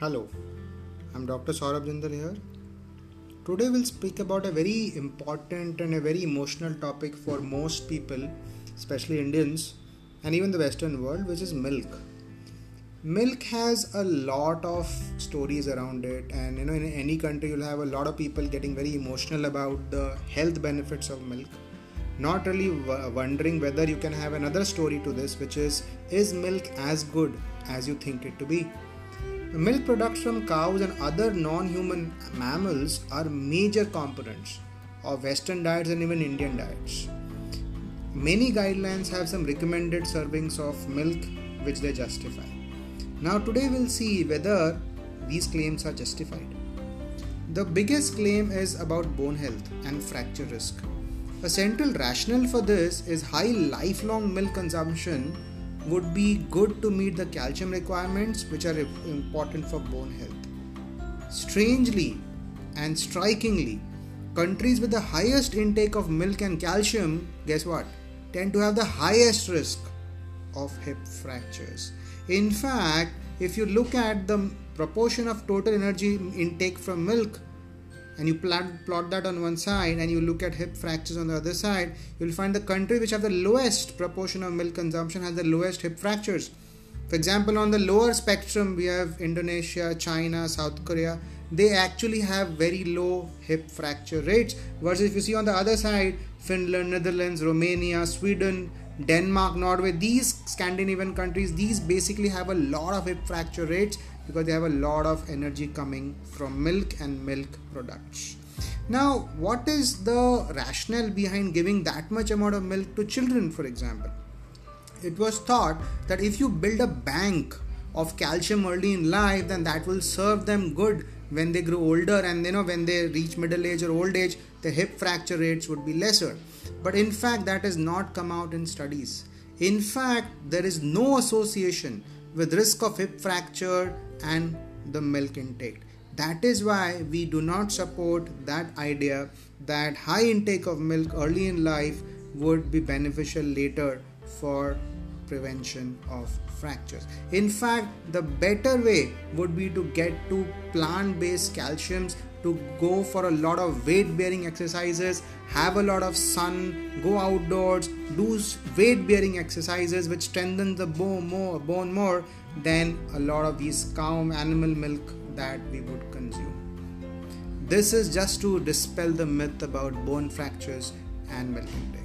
Hello, I'm Dr. Saurabh Jindal here. Today we'll speak about a very important and a very emotional topic for most people, especially Indians and even the Western world, which is milk. Milk has a lot of stories around it, and you know, in any country, you'll have a lot of people getting very emotional about the health benefits of milk not really w- wondering whether you can have another story to this, which is is milk as good as you think it to be? Milk products from cows and other non human mammals are major components of Western diets and even Indian diets. Many guidelines have some recommended servings of milk which they justify. Now, today we'll see whether these claims are justified. The biggest claim is about bone health and fracture risk. A central rationale for this is high lifelong milk consumption would be good to meet the calcium requirements which are important for bone health. Strangely and strikingly, countries with the highest intake of milk and calcium, guess what, tend to have the highest risk of hip fractures. In fact, if you look at the proportion of total energy intake from milk and you plot, plot that on one side and you look at hip fractures on the other side, you'll find the country which have the lowest proportion of milk consumption has the lowest hip fractures. For example, on the lower spectrum, we have Indonesia, China, South Korea. They actually have very low hip fracture rates. Versus if you see on the other side, Finland, Netherlands, Romania, Sweden, Denmark, Norway, these Scandinavian countries, these basically have a lot of hip fracture rates because they have a lot of energy coming from milk and milk products. Now, what is the rationale behind giving that much amount of milk to children, for example? It was thought that if you build a bank of calcium early in life, then that will serve them good when they grow older and you know when they reach middle age or old age, the hip fracture rates would be lesser. But in fact, that has not come out in studies. In fact, there is no association with risk of hip fracture and the milk intake. That is why we do not support that idea that high intake of milk early in life would be beneficial later for prevention of fractures. In fact, the better way would be to get to plant based calciums to go for a lot of weight bearing exercises, have a lot of sun, go outdoors, do weight bearing exercises which strengthen the bone more, bone more than a lot of these cow animal milk that we would consume. This is just to dispel the myth about bone fractures and milk intake.